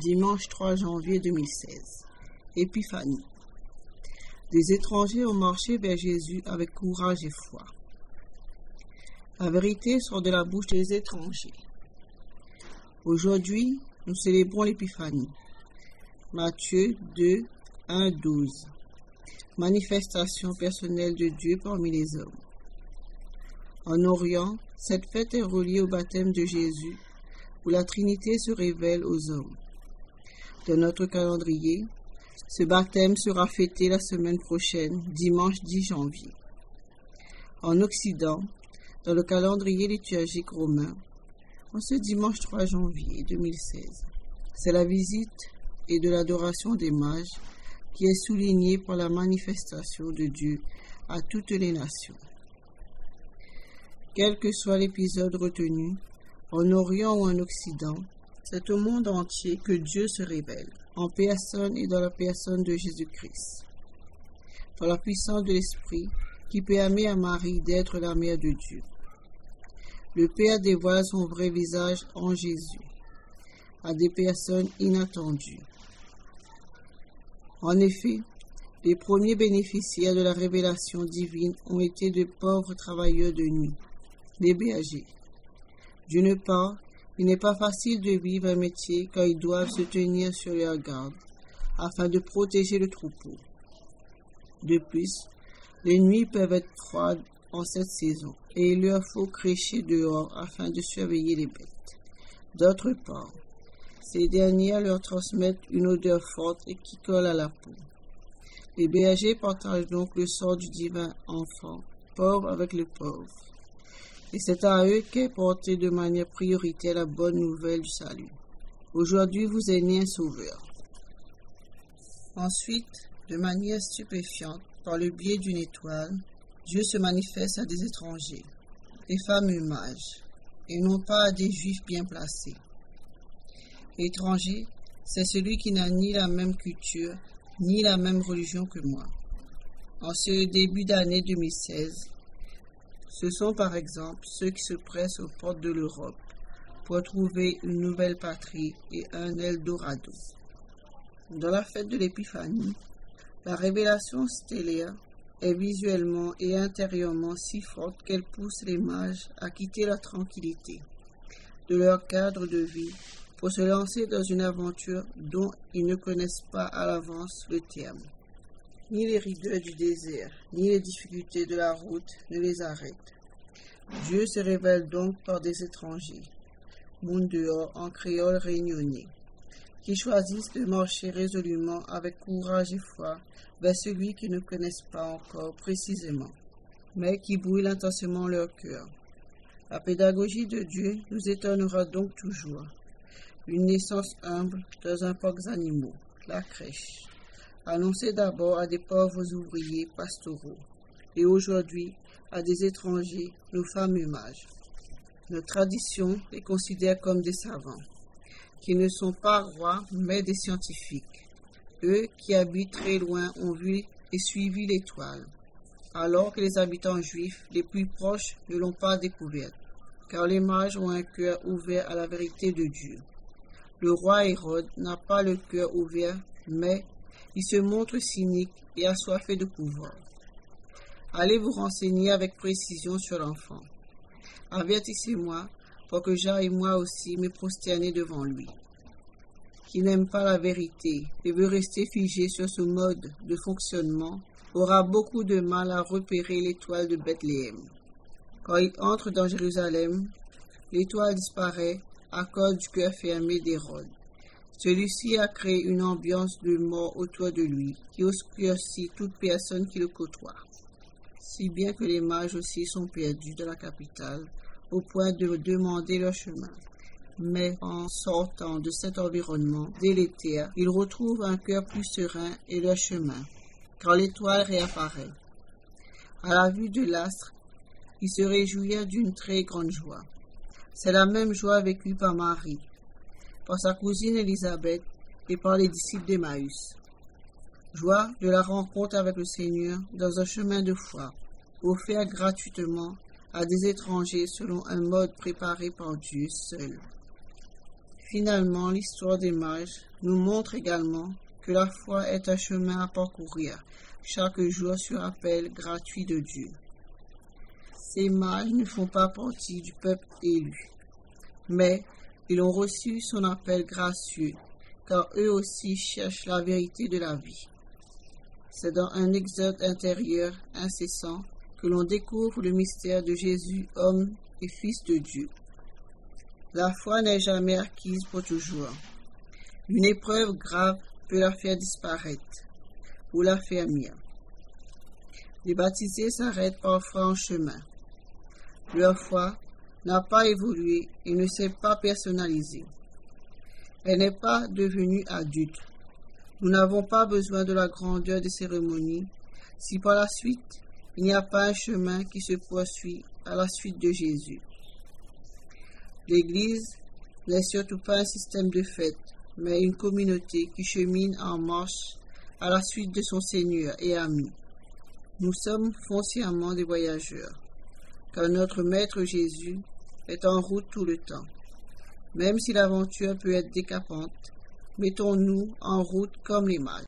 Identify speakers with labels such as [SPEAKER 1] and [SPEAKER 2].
[SPEAKER 1] Dimanche 3 janvier 2016. Épiphanie. Des étrangers ont marché vers Jésus avec courage et foi. La vérité sort de la bouche des étrangers. Aujourd'hui, nous célébrons l'Épiphanie. Matthieu 2, 1, 12. Manifestation personnelle de Dieu parmi les hommes. En Orient, cette fête est reliée au baptême de Jésus, où la Trinité se révèle aux hommes. Dans notre calendrier, ce baptême sera fêté la semaine prochaine, dimanche 10 janvier. En Occident, dans le calendrier liturgique romain, en ce dimanche 3 janvier 2016, c'est la visite et de l'adoration des mages qui est soulignée par la manifestation de Dieu à toutes les nations. Quel que soit l'épisode retenu, en Orient ou en Occident, c'est au monde entier que Dieu se révèle, en personne et dans la personne de Jésus-Christ. Par la puissance de l'Esprit qui permet à Marie d'être la mère de Dieu. Le Père dévoile son vrai visage en Jésus à des personnes inattendues. En effet, les premiers bénéficiaires de la révélation divine ont été de pauvres travailleurs de nuit, les bergers. D'une part, il n'est pas facile de vivre un métier quand ils doivent se tenir sur leur garde afin de protéger le troupeau. De plus, les nuits peuvent être froides en cette saison et il leur faut crécher dehors afin de surveiller les bêtes. D'autre part, ces dernières leur transmettent une odeur forte et qui colle à la peau. Les bergers partagent donc le sort du divin enfant, pauvre avec le pauvre et c'est à eux qu'est portée de manière prioritaire la bonne nouvelle du salut. Aujourd'hui vous est né un sauveur. Ensuite, de manière stupéfiante, par le biais d'une étoile, Dieu se manifeste à des étrangers, des femmes mages, et non pas à des juifs bien placés. Étranger, c'est celui qui n'a ni la même culture, ni la même religion que moi. En ce début d'année 2016, ce sont par exemple ceux qui se pressent aux portes de l'Europe pour trouver une nouvelle patrie et un Eldorado. Dans la fête de l'Épiphanie, la révélation stellaire est visuellement et intérieurement si forte qu'elle pousse les mages à quitter la tranquillité de leur cadre de vie pour se lancer dans une aventure dont ils ne connaissent pas à l'avance le terme. Ni les rigueurs du désert, ni les difficultés de la route ne les arrêtent. Dieu se révèle donc par des étrangers, monde dehors en créole réunionnais, qui choisissent de marcher résolument avec courage et foi vers celui qu'ils ne connaissent pas encore précisément, mais qui brûle intensément leur cœur. La pédagogie de Dieu nous étonnera donc toujours. Une naissance humble dans un parc animaux, la crèche annoncé d'abord à des pauvres ouvriers pastoraux, et aujourd'hui à des étrangers, nos femmes et mages. Notre tradition les considère comme des savants, qui ne sont pas rois, mais des scientifiques. Eux qui habitent très loin ont vu et suivi l'étoile, alors que les habitants juifs les plus proches ne l'ont pas découverte, car les mages ont un cœur ouvert à la vérité de Dieu. Le roi Hérode n'a pas le cœur ouvert, mais il se montre cynique et assoiffé de pouvoir. Allez vous renseigner avec précision sur l'enfant. Avertissez-moi pour que j'aille moi aussi me prosterner devant lui. Qui n'aime pas la vérité et veut rester figé sur ce mode de fonctionnement aura beaucoup de mal à repérer l'étoile de Bethléem. Quand il entre dans Jérusalem, l'étoile disparaît à cause du cœur fermé d'Hérode. Celui-ci a créé une ambiance de mort autour de lui, qui obscurcit toute personne qui le côtoie. Si bien que les mages aussi sont perdus de la capitale, au point de demander leur chemin. Mais en sortant de cet environnement délétère, ils retrouvent un cœur plus serein et leur chemin, quand l'étoile réapparaît. À la vue de l'astre, ils se réjouirent d'une très grande joie. C'est la même joie vécue par Marie, par sa cousine Élisabeth et par les disciples d'Emmaüs. Joie de la rencontre avec le Seigneur dans un chemin de foi, offert gratuitement à des étrangers selon un mode préparé par Dieu seul. Finalement, l'histoire des mages nous montre également que la foi est un chemin à parcourir chaque jour sur appel gratuit de Dieu. Ces mages ne font pas partie du peuple élu, mais ils ont reçu son appel gracieux, car eux aussi cherchent la vérité de la vie. C'est dans un exode intérieur incessant que l'on découvre le mystère de Jésus, homme et fils de Dieu. La foi n'est jamais acquise pour toujours. Une épreuve grave peut la faire disparaître ou la faire mire. Les baptisés s'arrêtent parfois en chemin. Leur foi n'a pas évolué et ne s'est pas personnalisée. Elle n'est pas devenue adulte. Nous n'avons pas besoin de la grandeur des cérémonies si par la suite il n'y a pas un chemin qui se poursuit à la suite de Jésus. L'Église n'est surtout pas un système de fête, mais une communauté qui chemine en marche à la suite de son Seigneur et ami. Nous sommes foncièrement des voyageurs, car notre Maître Jésus est en route tout le temps. Même si l'aventure peut être décapante, mettons-nous en route comme les mâles.